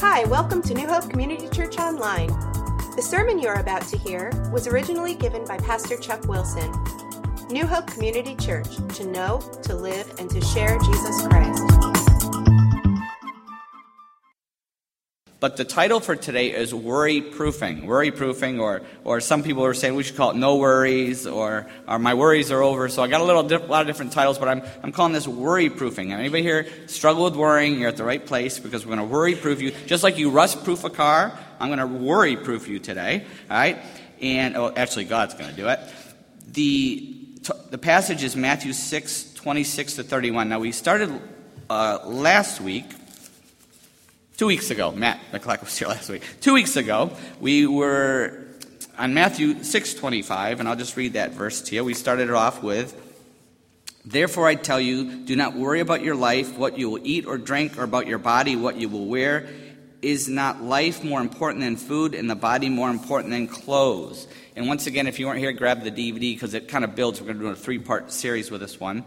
Hi, welcome to New Hope Community Church Online. The sermon you're about to hear was originally given by Pastor Chuck Wilson. New Hope Community Church, to know, to live, and to share Jesus Christ. But the title for today is worry proofing. Worry proofing, or, or some people are saying we should call it no worries, or, or my worries are over. So I got a little lot of different titles, but I'm, I'm calling this worry proofing. Anybody here struggle with worrying? You're at the right place because we're going to worry proof you. Just like you rust proof a car, I'm going to worry proof you today. All right? And oh, actually, God's going to do it. The, the passage is Matthew 6, 26 to 31. Now, we started uh, last week Two weeks ago, Matt McCluck was here last week. Two weeks ago, we were on Matthew 6:25, and I'll just read that verse to you. We started it off with, "Therefore I tell you, do not worry about your life, what you will eat or drink, or about your body, what you will wear. Is not life more important than food, and the body more important than clothes?" And once again, if you weren't here, grab the DVD because it kind of builds. We're going to do a three-part series with this one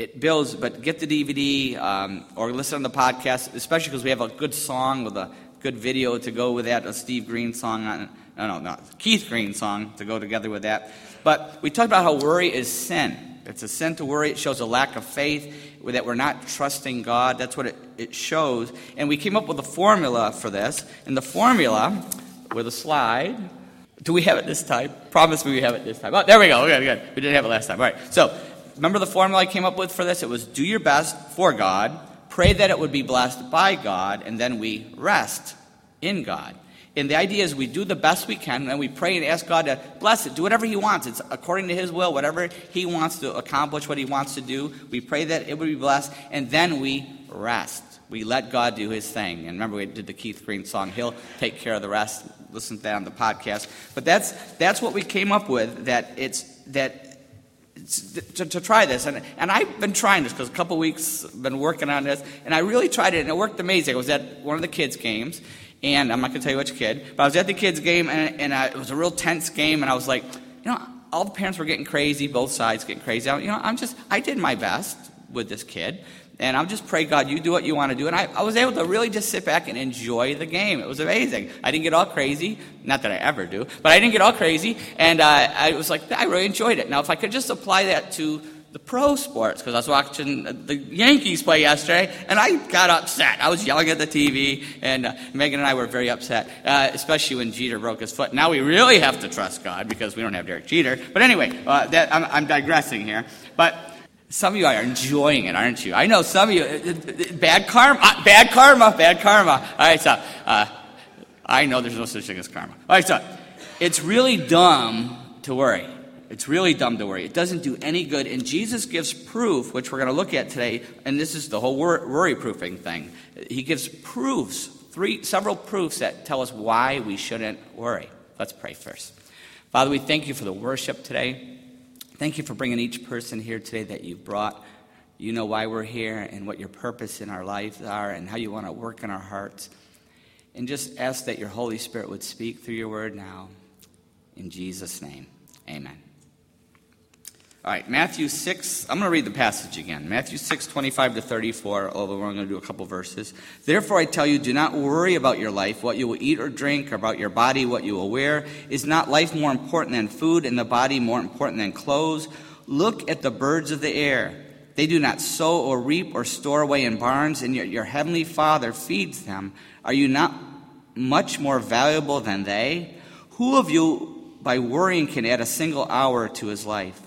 it builds, but get the DVD um, or listen on the podcast, especially because we have a good song with a good video to go with that, a Steve Green song, on, no, no, no, Keith Green song to go together with that. But we talked about how worry is sin. It's a sin to worry. It shows a lack of faith, that we're not trusting God. That's what it, it shows. And we came up with a formula for this. And the formula, with a slide, do we have it this time? Promise me we have it this time. Oh, there we go. Good, good. We didn't have it last time. All right. So remember the formula I came up with for this? It was do your best for God, pray that it would be blessed by God, and then we rest in God. And the idea is we do the best we can, and we pray and ask God to bless it, do whatever He wants. It's according to His will, whatever He wants to accomplish, what He wants to do. We pray that it would be blessed, and then we rest. We let God do His thing. And remember, we did the Keith Green song. He'll take care of the rest. Listen to that on the podcast. But that's that's what we came up with. That it's that to, to, try this. And, and I've been trying this because a couple weeks been working on this, and I really tried it, and it worked amazing. I was at one of the kids' games, and I'm not going to tell you which kid, but I was at the kids' game, and, and I, it was a real tense game, and I was like, you know, all the parents were getting crazy, both sides getting crazy. I, you know, I'm just, I did my best with this kid. And I'll just pray, God, you do what you want to do. And I, I was able to really just sit back and enjoy the game. It was amazing. I didn't get all crazy. Not that I ever do, but I didn't get all crazy. And uh, I was like, I really enjoyed it. Now, if I could just apply that to the pro sports, because I was watching the Yankees play yesterday, and I got upset. I was yelling at the TV, and uh, Megan and I were very upset, uh, especially when Jeter broke his foot. Now we really have to trust God because we don't have Derek Jeter. But anyway, uh, that, I'm, I'm digressing here. But some of you are enjoying it, aren't you? I know some of you. Uh, uh, bad karma, uh, bad karma, bad karma. All right, so uh, I know there's no such thing as karma. All right, so it's really dumb to worry. It's really dumb to worry. It doesn't do any good. And Jesus gives proof, which we're going to look at today. And this is the whole worry proofing thing. He gives proofs, three, several proofs that tell us why we shouldn't worry. Let's pray first. Father, we thank you for the worship today. Thank you for bringing each person here today that you've brought. You know why we're here and what your purpose in our lives are and how you want to work in our hearts. And just ask that your Holy Spirit would speak through your word now. In Jesus' name, amen. All right, Matthew 6, I'm going to read the passage again. Matthew 6, 25 to 34, although we're going to do a couple verses. Therefore, I tell you, do not worry about your life, what you will eat or drink, or about your body, what you will wear. Is not life more important than food, and the body more important than clothes? Look at the birds of the air. They do not sow or reap or store away in barns, and yet your heavenly Father feeds them. Are you not much more valuable than they? Who of you, by worrying, can add a single hour to his life?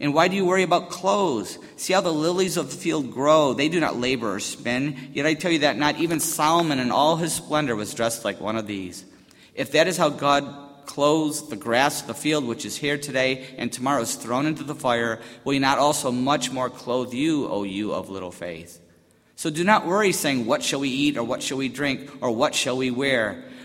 And why do you worry about clothes? See how the lilies of the field grow. They do not labor or spin. Yet I tell you that not even Solomon in all his splendor was dressed like one of these. If that is how God clothes the grass of the field, which is here today and tomorrow is thrown into the fire, will he not also much more clothe you, O you of little faith? So do not worry, saying, What shall we eat, or what shall we drink, or what shall we wear?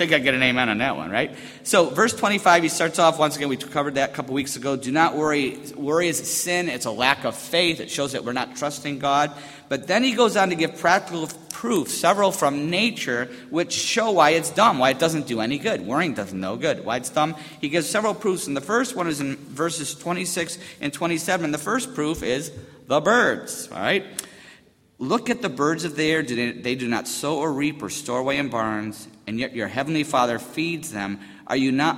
think I get an amen on that one, right? So, verse 25, he starts off once again. We covered that a couple weeks ago. Do not worry. Worry is sin. It's a lack of faith. It shows that we're not trusting God. But then he goes on to give practical proof, several from nature, which show why it's dumb, why it doesn't do any good. Worrying doesn't no good. Why it's dumb? He gives several proofs, and the first one is in verses 26 and 27. The first proof is the birds. All right. Look at the birds of the air. They do not sow or reap or store away in barns, and yet your heavenly Father feeds them. Are you not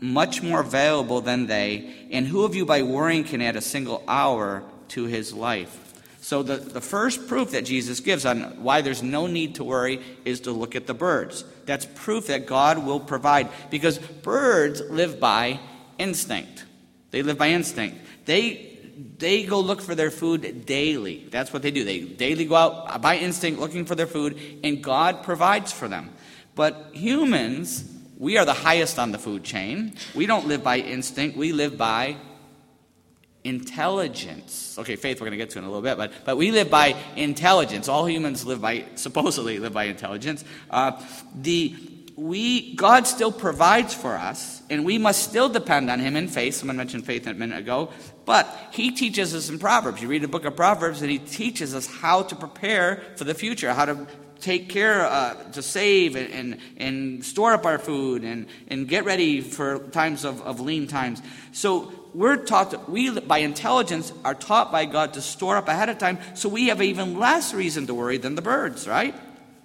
much more valuable than they? And who of you by worrying can add a single hour to his life? So, the, the first proof that Jesus gives on why there's no need to worry is to look at the birds. That's proof that God will provide because birds live by instinct. They live by instinct. They they go look for their food daily. That's what they do. They daily go out by instinct looking for their food, and God provides for them. But humans, we are the highest on the food chain. We don't live by instinct, we live by intelligence. Okay, faith we're going to get to in a little bit, but, but we live by intelligence. All humans live by, supposedly live by intelligence. Uh, the, we, God still provides for us, and we must still depend on Him in faith. Someone mentioned faith a minute ago. But He teaches us in Proverbs. You read the book of Proverbs, and He teaches us how to prepare for the future, how to take care, uh, to save and, and, and, store up our food and, and get ready for times of, of lean times. So we're taught, we by intelligence are taught by God to store up ahead of time, so we have even less reason to worry than the birds, right?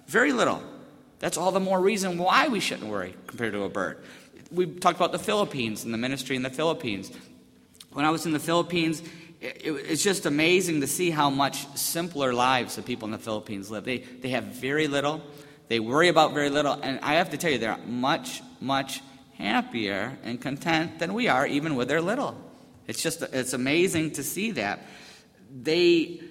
Very little. That's all the more reason why we shouldn't worry compared to a bird. We talked about the Philippines and the ministry in the Philippines. When I was in the Philippines, it's just amazing to see how much simpler lives the people in the Philippines live. They, they have very little, they worry about very little, and I have to tell you, they're much, much happier and content than we are, even with their little. It's just, it's amazing to see that. They,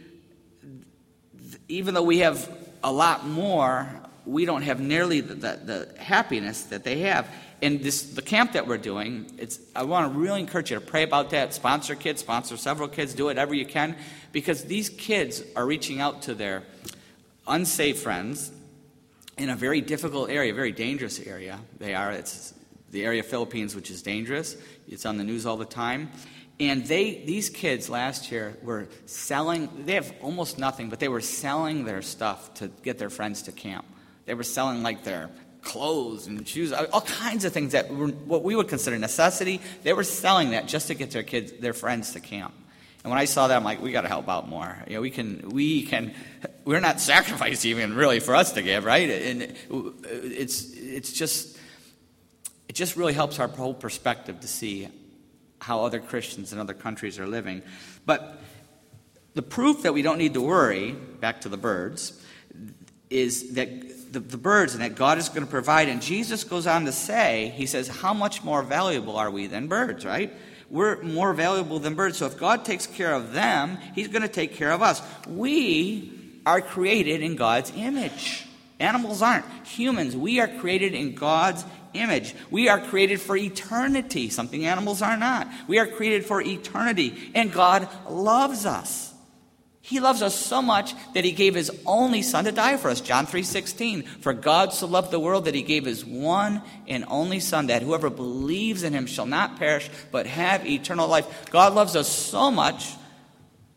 even though we have a lot more, we don't have nearly the, the, the happiness that they have in this the camp that we're doing it's i want to really encourage you to pray about that sponsor kids sponsor several kids do whatever you can because these kids are reaching out to their unsafe friends in a very difficult area very dangerous area. They are it's the area of philippines which is dangerous. It's on the news all the time. And they these kids last year were selling they have almost nothing but they were selling their stuff to get their friends to camp. They were selling like their clothes and shoes, all kinds of things that were what we would consider necessity. They were selling that just to get their kids, their friends to camp. And when I saw that, I'm like, we got to help out more. You know, we can, we can, we're not sacrificing even really for us to give, right? And it's, it's just, it just really helps our whole perspective to see how other Christians in other countries are living. But the proof that we don't need to worry, back to the birds, is that the, the birds and that God is going to provide. And Jesus goes on to say, He says, How much more valuable are we than birds, right? We're more valuable than birds. So if God takes care of them, He's going to take care of us. We are created in God's image. Animals aren't. Humans, we are created in God's image. We are created for eternity, something animals are not. We are created for eternity, and God loves us. He loves us so much that he gave his only son to die for us. John 3:16. For God so loved the world that he gave his one and only son that whoever believes in him shall not perish but have eternal life. God loves us so much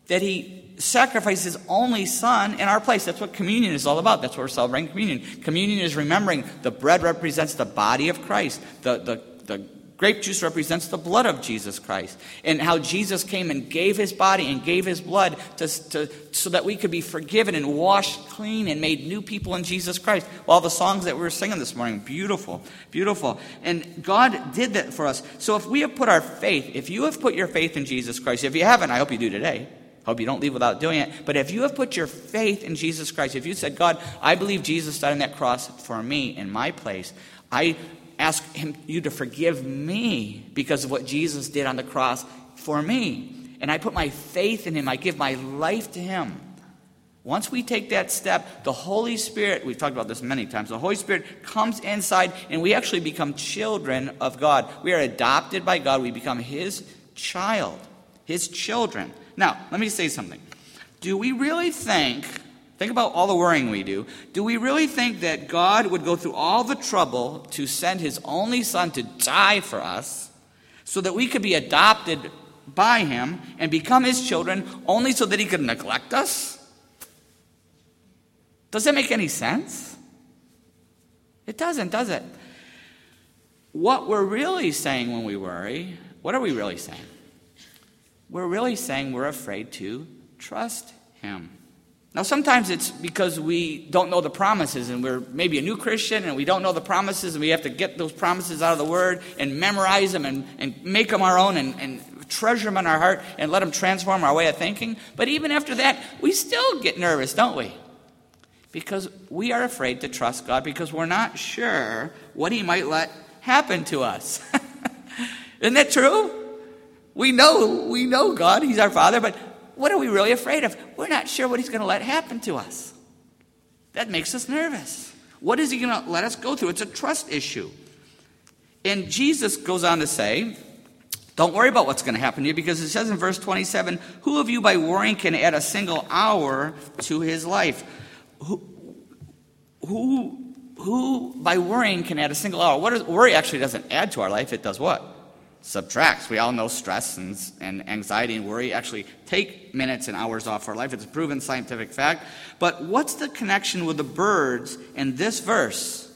that he sacrificed his only son in our place. That's what communion is all about. That's what we're celebrating communion. Communion is remembering the bread represents the body of Christ. The, the, the Grape juice represents the blood of Jesus Christ and how Jesus came and gave his body and gave his blood to, to, so that we could be forgiven and washed clean and made new people in Jesus Christ. All the songs that we were singing this morning, beautiful, beautiful. And God did that for us. So if we have put our faith, if you have put your faith in Jesus Christ, if you haven't, I hope you do today. Hope you don't leave without doing it. But if you have put your faith in Jesus Christ, if you said, God, I believe Jesus died on that cross for me in my place, I ask him, you to forgive me because of what Jesus did on the cross for me. And I put my faith in him, I give my life to him. Once we take that step, the Holy Spirit, we've talked about this many times, the Holy Spirit comes inside and we actually become children of God. We are adopted by God, we become His child, His children. Now, let me say something. Do we really think Think about all the worrying we do. Do we really think that God would go through all the trouble to send his only son to die for us so that we could be adopted by him and become his children only so that he could neglect us? Does that make any sense? It doesn't, does it? What we're really saying when we worry, what are we really saying? We're really saying we're afraid to trust him. Now, sometimes it's because we don't know the promises, and we're maybe a new Christian and we don't know the promises, and we have to get those promises out of the Word and memorize them and, and make them our own and, and treasure them in our heart and let them transform our way of thinking. But even after that, we still get nervous, don't we? Because we are afraid to trust God because we're not sure what He might let happen to us. Isn't that true? We know, we know God, He's our Father, but what are we really afraid of? We're not sure what He's going to let happen to us. That makes us nervous. What is He going to let us go through? It's a trust issue. And Jesus goes on to say, don't worry about what's going to happen to you because it says in verse 27 Who of you by worrying can add a single hour to his life? Who, who, who by worrying can add a single hour? What is, worry actually doesn't add to our life, it does what? Subtracts. We all know stress and, and anxiety and worry actually take minutes and hours off our life. It's a proven scientific fact. But what's the connection with the birds in this verse?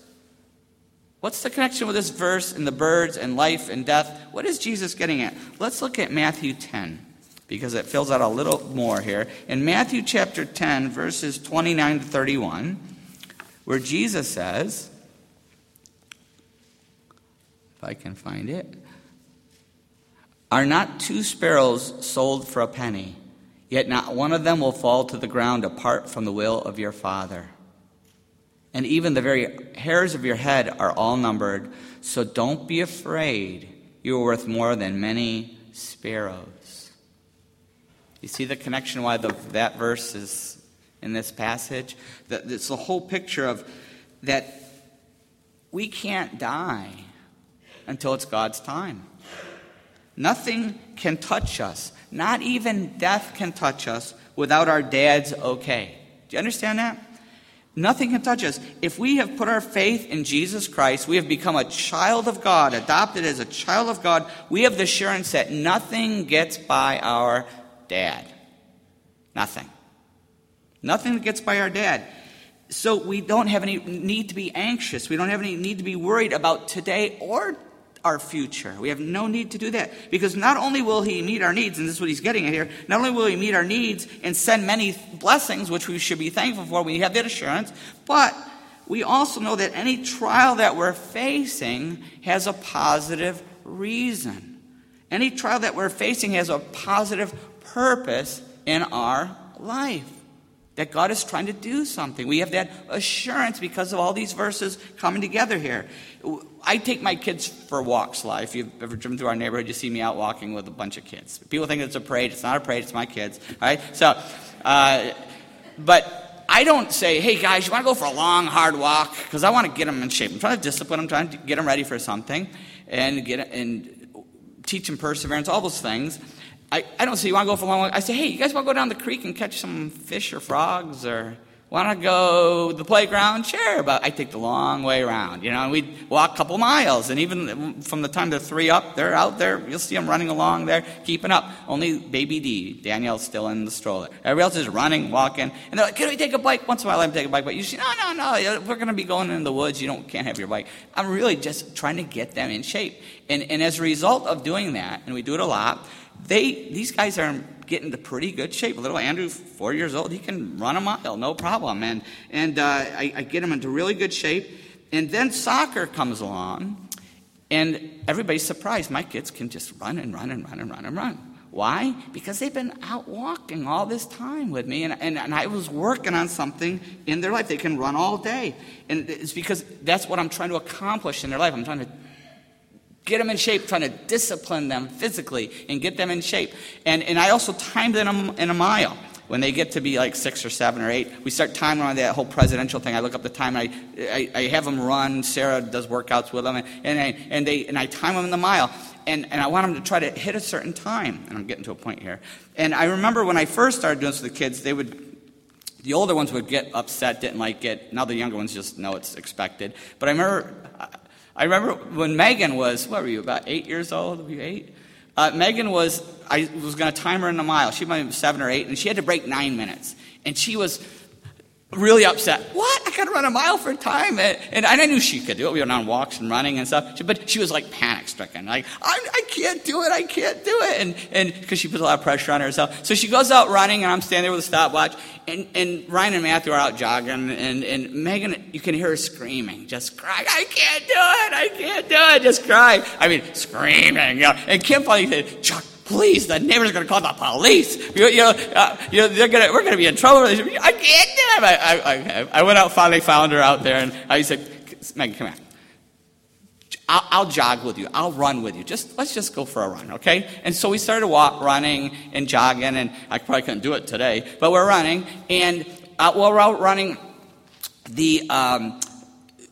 What's the connection with this verse and the birds and life and death? What is Jesus getting at? Let's look at Matthew 10 because it fills out a little more here. In Matthew chapter 10, verses 29 to 31, where Jesus says, if I can find it, are not two sparrows sold for a penny? Yet not one of them will fall to the ground apart from the will of your Father. And even the very hairs of your head are all numbered. So don't be afraid. You are worth more than many sparrows. You see the connection why the, that verse is in this passage? That it's the whole picture of that we can't die until it's God's time. Nothing can touch us. Not even death can touch us without our dad's okay. Do you understand that? Nothing can touch us. If we have put our faith in Jesus Christ, we have become a child of God, adopted as a child of God, we have the assurance that nothing gets by our dad. Nothing. Nothing gets by our dad. So we don't have any need to be anxious. We don't have any need to be worried about today or our future. We have no need to do that because not only will He meet our needs, and this is what He's getting at here, not only will He meet our needs and send many blessings, which we should be thankful for, we have that assurance, but we also know that any trial that we're facing has a positive reason. Any trial that we're facing has a positive purpose in our life. That God is trying to do something. We have that assurance because of all these verses coming together here. I take my kids for walks live. If you've ever driven through our neighborhood, you see me out walking with a bunch of kids. People think it's a parade. It's not a parade, it's my kids. All right? So, uh, but I don't say, hey guys, you want to go for a long, hard walk? Because I want to get them in shape. I'm trying to discipline them, trying to get them ready for something and, get, and teach them perseverance, all those things. I, I don't say, you want to go for a long walk? I say, hey, you guys want to go down the creek and catch some fish or frogs or Want to go to the playground? Sure, but I take the long way around, you know, and we walk a couple miles. And even from the time they're three up, they're out there. You'll see them running along there, keeping up. Only baby D, Danielle's still in the stroller. Everybody else is running, walking. And they're like, can we take a bike? Once in a while, them take a bike. But you say, no, no, no, we're going to be going in the woods. You don't, can't have your bike. I'm really just trying to get them in shape. And, and as a result of doing that, and we do it a lot, they, these guys are get into pretty good shape. Little Andrew, four years old, he can run a mile, no problem. And, and uh, I, I get him into really good shape. And then soccer comes along, and everybody's surprised. My kids can just run and run and run and run and run. Why? Because they've been out walking all this time with me, and, and, and, I was working on something in their life. They can run all day. And it's because that's what I'm trying to accomplish in their life. I'm trying to get them in shape, trying to discipline them physically and get them in shape. And, and I also time them in a mile. When they get to be like six or seven or eight, we start timing on that whole presidential thing. I look up the time. I, I, I have them run. Sarah does workouts with them, and, and, I, and, they, and I time them in the mile. And, and I want them to try to hit a certain time. And I'm getting to a point here. And I remember when I first started doing this with the kids, they would The older ones would get upset, didn't like it. Now the younger ones just know it's expected. But I remember, I remember when Megan was, what were you, about eight years old? Were you eight? Uh, Megan was, I was going to time her in a mile. She might be seven or eight, and she had to break nine minutes. And she was really upset. What? I got to run a mile for time. And, and, I knew she could do it. We went on walks and running and stuff. But she was like panic stricken. Like, I, I can't do it. I can't do it. And, and because she puts a lot of pressure on herself. So she goes out running and I'm standing there with a stopwatch. And, and Ryan and Matthew are out jogging. And, and Megan, you can hear her screaming, just crying. I can't do it. I can't do it. Just crying. I mean, screaming. You know? And Kim finally said, Chuck, please, the neighbor's are going to call the police. You, you know, uh, you know they're gonna, we're going to be in trouble. I can't do it. I, I, I, went out, finally found her out there, and I said, Megan, come here. I'll, I'll, jog with you. I'll run with you. Just let's just go for a run, okay? And so we started walk, running and jogging, and I probably couldn't do it today, but we're running, and uh, while we're out running, the um,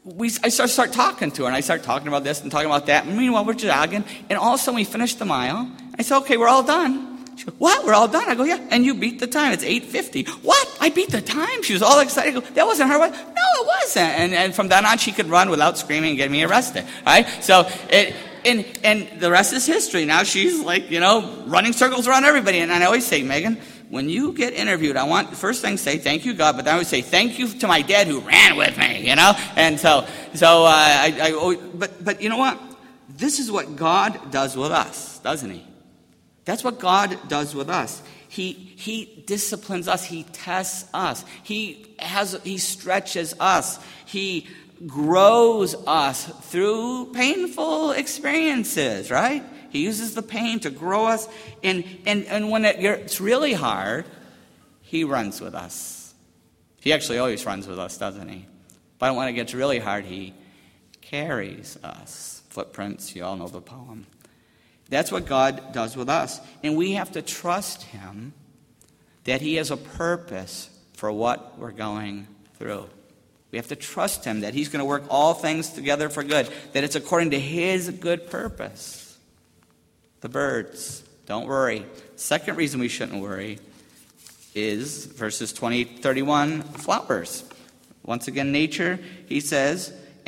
we, I start, start talking to her, and I start talking about this and talking about that. And meanwhile, we're jogging, and all of a sudden we finish the mile. I said, "Okay, we're all done." She goes, "What? We're all done?" I go, "Yeah." And you beat the time. It's eight fifty. What? I beat the time? She was all excited. Go, "That wasn't her." No, it wasn't. And, and from then on, she could run without screaming and get me arrested. Right? So it. And, and the rest is history. Now she's like, you know, running circles around everybody. And I always say, Megan, when you get interviewed, I want first thing say thank you God, but then I would say thank you to my dad who ran with me, you know. And so, so uh, I, I, but but you know what? This is what God does with us, doesn't He? That's what God does with us. He He disciplines us. He tests us. He has He stretches us. He grows us through painful experiences, right? He uses the pain to grow us. And, and, and when it gets really hard, He runs with us. He actually always runs with us, doesn't He? But when it gets really hard, He carries us. Footprints, you all know the poem. That's what God does with us. And we have to trust Him that He has a purpose for what we're going through. We have to trust Him that He's going to work all things together for good, that it's according to His good purpose the birds. Don't worry. Second reason we shouldn't worry is verses 20 31 flowers. Once again, nature, he says,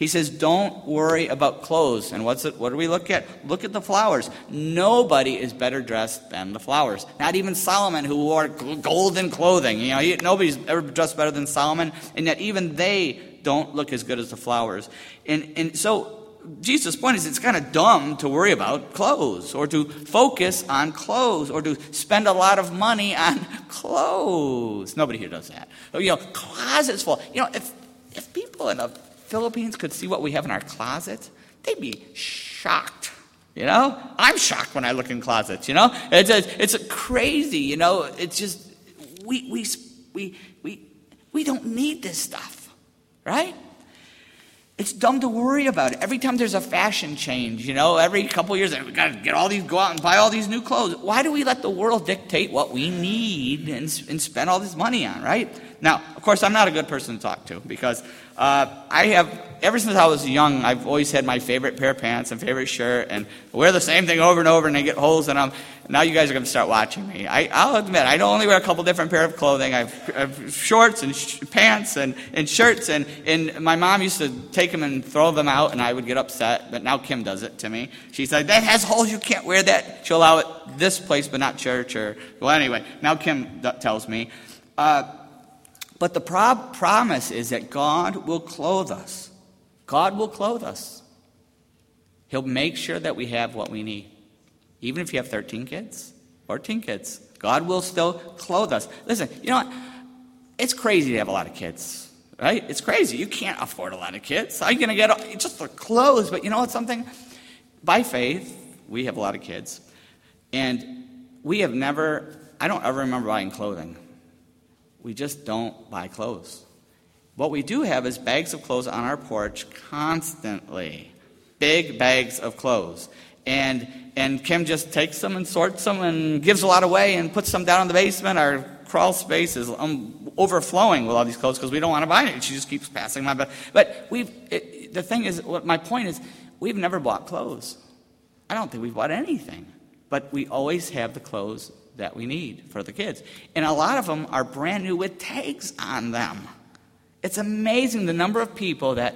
He says, Don't worry about clothes. And what's it, what do we look at? Look at the flowers. Nobody is better dressed than the flowers. Not even Solomon, who wore golden clothing. You know, nobody's ever dressed better than Solomon. And yet, even they don't look as good as the flowers. And, and so, Jesus' point is it's kind of dumb to worry about clothes or to focus on clothes or to spend a lot of money on clothes. Nobody here does that. You know, closets full. You know, if, if people in the Philippines could see what we have in our closets, they'd be shocked. You know, I'm shocked when I look in closets. You know, it's a, it's a crazy. You know, it's just we we we we we don't need this stuff, right? It's dumb to worry about it. Every time there's a fashion change, you know, every couple years, we got to get all these, go out and buy all these new clothes. Why do we let the world dictate what we need and, and spend all this money on, right? Now, of course, I'm not a good person to talk to because uh, I have, ever since I was young, I've always had my favorite pair of pants and favorite shirt and wear the same thing over and over and they get holes in them. Now you guys are going to start watching me. I, will admit, I only wear a couple different pair of clothing. I have, I have shorts and sh- pants and, and shirts and, and my mom used to take them and throw them out and I would get upset, but now Kim does it to me. She's like, that has holes, you can't wear that. She'll allow it this place, but not church or, well anyway, now Kim tells me. Uh, but the pro- promise is that God will clothe us. God will clothe us. He'll make sure that we have what we need. Even if you have 13 kids, 14 kids, God will still clothe us. Listen, you know what? It's crazy to have a lot of kids, right? It's crazy. You can't afford a lot of kids. How are you going to get all, just the clothes? But you know what? Something by faith, we have a lot of kids, and we have never. I don't ever remember buying clothing. We just don't buy clothes. What we do have is bags of clothes on our porch constantly. Big bags of clothes. And, and Kim just takes them and sorts them and gives a lot away and puts them down in the basement. Our crawl space is um, overflowing with all these clothes because we don't want to buy it. She just keeps passing my. Bed. But we've, it, the thing is, what my point is, we've never bought clothes. I don't think we've bought anything. But we always have the clothes that we need for the kids. And a lot of them are brand new with tags on them. It's amazing the number of people that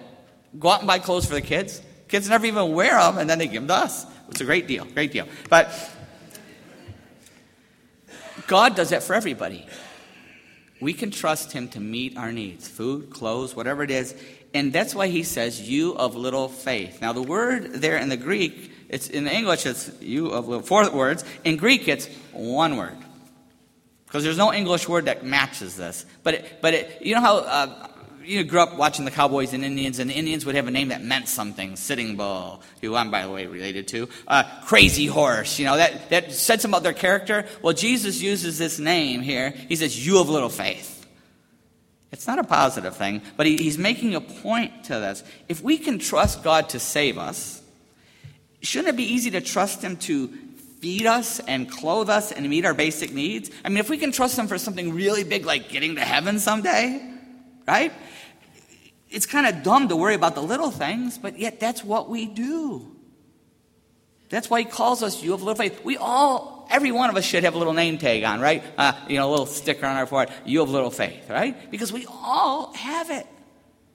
go out and buy clothes for the kids. Kids never even wear them, and then they give them to us. It's a great deal, great deal. But God does that for everybody. We can trust Him to meet our needs food, clothes, whatever it is. And that's why He says, You of little faith. Now, the word there in the Greek, it's in English, it's you of four words. In Greek, it's one word. Because there's no English word that matches this. But, it, but it, you know how uh, you grew up watching the Cowboys and Indians, and the Indians would have a name that meant something. Sitting Bull, who I'm, by the way, related to. Uh, crazy Horse, you know, that, that said something about their character. Well, Jesus uses this name here. He says, You of little faith. It's not a positive thing, but he, he's making a point to this. If we can trust God to save us, shouldn't it be easy to trust Him to feed us and clothe us and meet our basic needs? I mean, if we can trust Him for something really big like getting to heaven someday, right? It's kind of dumb to worry about the little things, but yet that's what we do. That's why he calls us you of little faith. We all, every one of us should have a little name tag on, right? Uh, you know, a little sticker on our forehead, you of little faith, right? Because we all have it.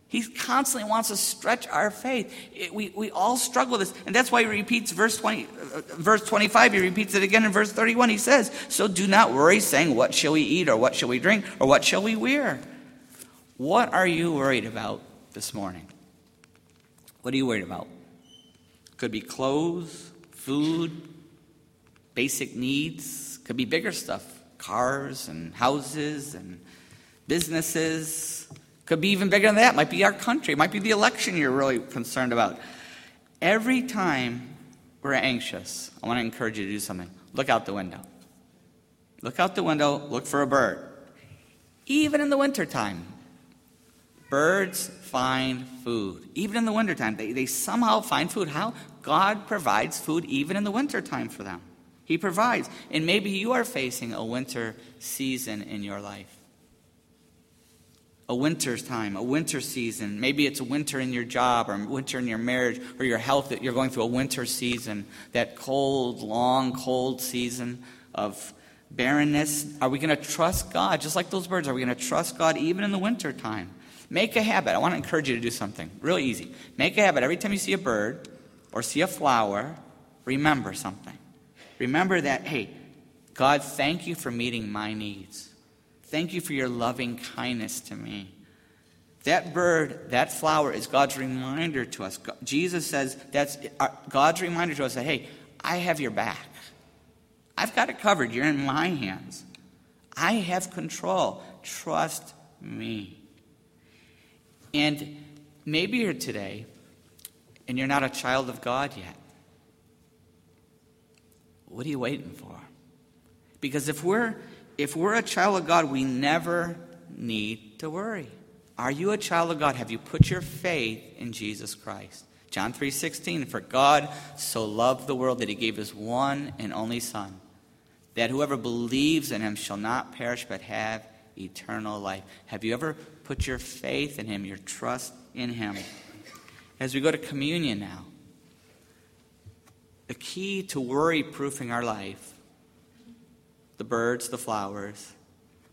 He constantly wants to stretch our faith. It, we, we all struggle with this. And that's why he repeats verse, 20, uh, verse 25. He repeats it again in verse 31. He says, So do not worry, saying, What shall we eat, or what shall we drink, or what shall we wear? What are you worried about this morning? What are you worried about? Could be clothes, food, basic needs. Could be bigger stuff cars and houses and businesses. Could be even bigger than that. Might be our country. Might be the election you're really concerned about. Every time we're anxious, I want to encourage you to do something. Look out the window. Look out the window, look for a bird. Even in the wintertime, Birds find food. Even in the wintertime, they, they somehow find food. How? God provides food even in the wintertime for them. He provides. And maybe you are facing a winter season in your life. A winter time, a winter season. Maybe it's a winter in your job or winter in your marriage or your health that you're going through a winter season. That cold, long, cold season of barrenness. Are we going to trust God? Just like those birds, are we going to trust God even in the winter time? Make a habit. I want to encourage you to do something really easy. Make a habit. Every time you see a bird or see a flower, remember something. Remember that, hey, God, thank you for meeting my needs. Thank you for your loving kindness to me. That bird, that flower is God's reminder to us. Jesus says that's uh, God's reminder to us that, hey, I have your back. I've got it covered. You're in my hands. I have control. Trust me. And maybe you're today and you're not a child of God yet. What are you waiting for? Because if we're if we're a child of God, we never need to worry. Are you a child of God? Have you put your faith in Jesus Christ? John 3:16 For God so loved the world that he gave his one and only son that whoever believes in him shall not perish but have eternal life. Have you ever put your faith in Him, your trust in Him. As we go to communion now, the key to worry proofing our life, the birds, the flowers,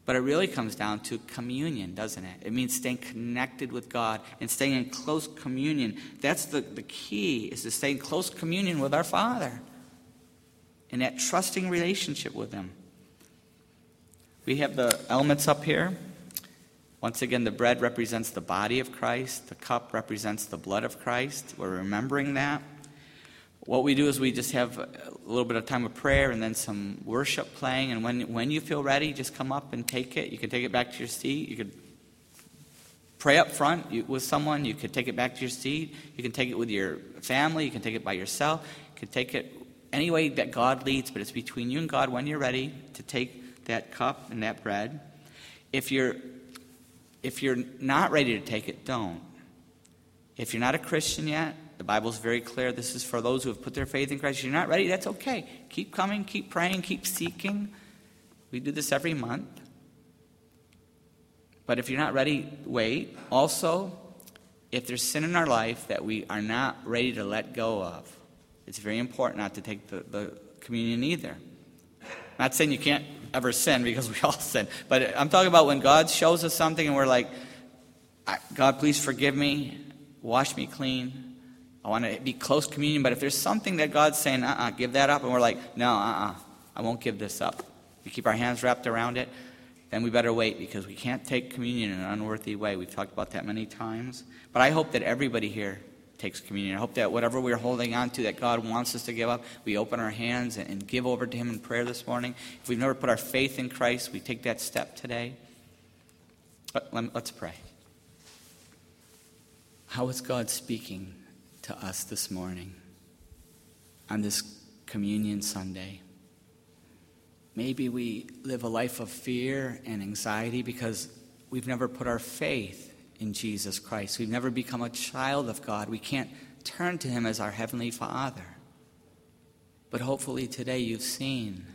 but it really comes down to communion, doesn't it? It means staying connected with God and staying in close communion. That's the, the key, is to stay in close communion with our Father and that trusting relationship with Him. We have the elements up here. Once again, the bread represents the body of Christ, the cup represents the blood of Christ. We're remembering that. What we do is we just have a little bit of time of prayer and then some worship playing. And when, when you feel ready, just come up and take it. You can take it back to your seat. You could pray up front with someone. You could take it back to your seat. You can take it with your family. You can take it by yourself. You can take it any way that God leads, but it's between you and God when you're ready to take that cup and that bread. If you're if you're not ready to take it, don't. If you're not a Christian yet, the is very clear. This is for those who have put their faith in Christ. If you're not ready, that's okay. Keep coming, keep praying, keep seeking. We do this every month. But if you're not ready, wait. Also, if there's sin in our life that we are not ready to let go of, it's very important not to take the, the communion either. I'm not saying you can't ever sin because we all sin, but I'm talking about when God shows us something and we're like, God, please forgive me, wash me clean. I want to be close communion, but if there's something that God's saying, uh uh-uh, uh give that up, and we're like, no, uh uh-uh, uh, I won't give this up. We keep our hands wrapped around it, then we better wait because we can't take communion in an unworthy way. We've talked about that many times. But I hope that everybody here takes communion. I hope that whatever we're holding on to that God wants us to give up, we open our hands and, give over to Him in prayer this morning. If we've never put our faith in Christ, we take that step today. Let's pray. How is God speaking to us this morning on this Communion Sunday? Maybe we live a life of fear and anxiety because we've never put our faith in Jesus Christ. We've never become a child of God. We can't turn to Him as our Heavenly Father. But hopefully today you've seen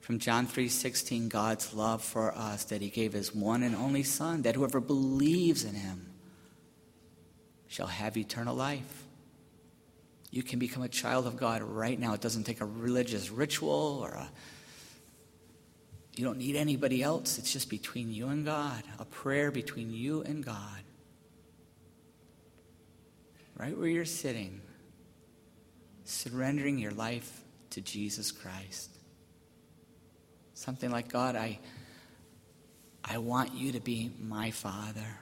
from John 3:16 God's love for us that he gave his one and only son that whoever believes in him shall have eternal life. You can become a child of God right now. It doesn't take a religious ritual or a you don't need anybody else. It's just between you and God, a prayer between you and God. Right where you're sitting, surrendering your life to Jesus Christ. Something like, God, I, I want you to be my father.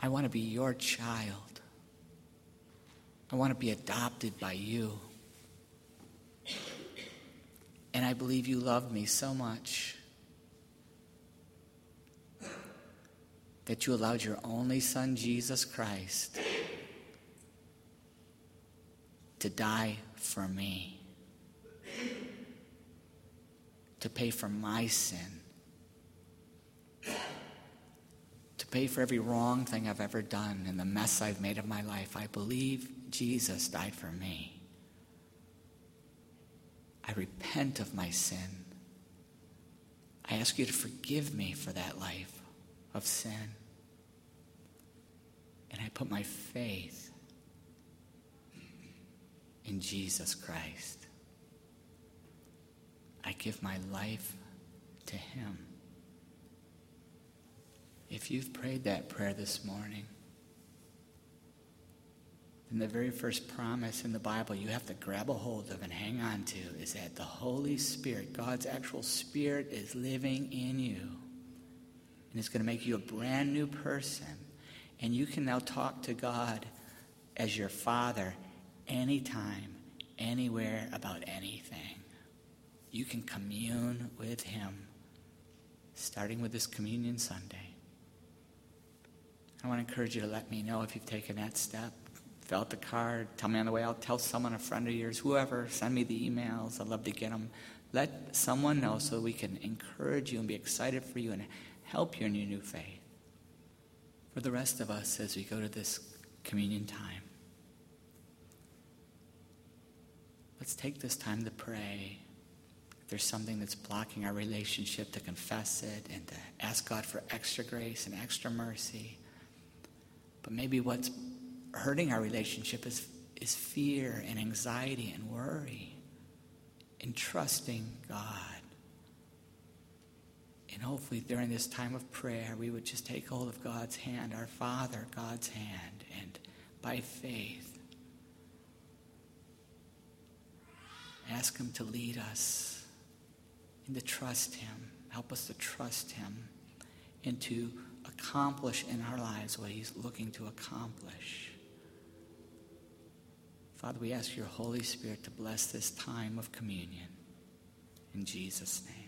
I want to be your child. I want to be adopted by you. And I believe you love me so much that you allowed your only son, Jesus Christ, to die for me, to pay for my sin, pay for every wrong thing I've ever done and the mess I've made of my life. I believe Jesus died for me. I repent of my sin. I ask you to forgive me for that life of sin. And I put my faith in Jesus Christ. I give my life to Him. If you've prayed that prayer this morning, then the very first promise in the Bible you have to grab a hold of and hang on to is that the Holy Spirit, God's actual Spirit, is living in you. And it's going to make you a brand new person. And you can now talk to God as your Father anytime, anywhere, about anything. You can commune with Him, starting with this Communion Sunday. I want to encourage you to let me know if you've taken that step fill out the card, tell me on the way out, tell someone, a friend of yours, whoever, send me the emails. I'd love to get them. Let someone know so we can encourage you and be excited for you and help you in your new faith. For the rest of us, as we go to this communion time, let's take this time to pray. If there's something that's blocking our relationship, to confess it and to ask God for extra grace and extra mercy. But maybe what's hurting our relationship is, is fear and anxiety and worry and trusting God. And hopefully during this time of prayer, we would just take hold of God's hand, our Father, God's hand, and by faith, ask Him to lead us and to trust Him. Help us to trust Him and to accomplish in our lives what He's looking to accomplish. Father, we ask your Holy Spirit to bless this time of communion. In Jesus' name.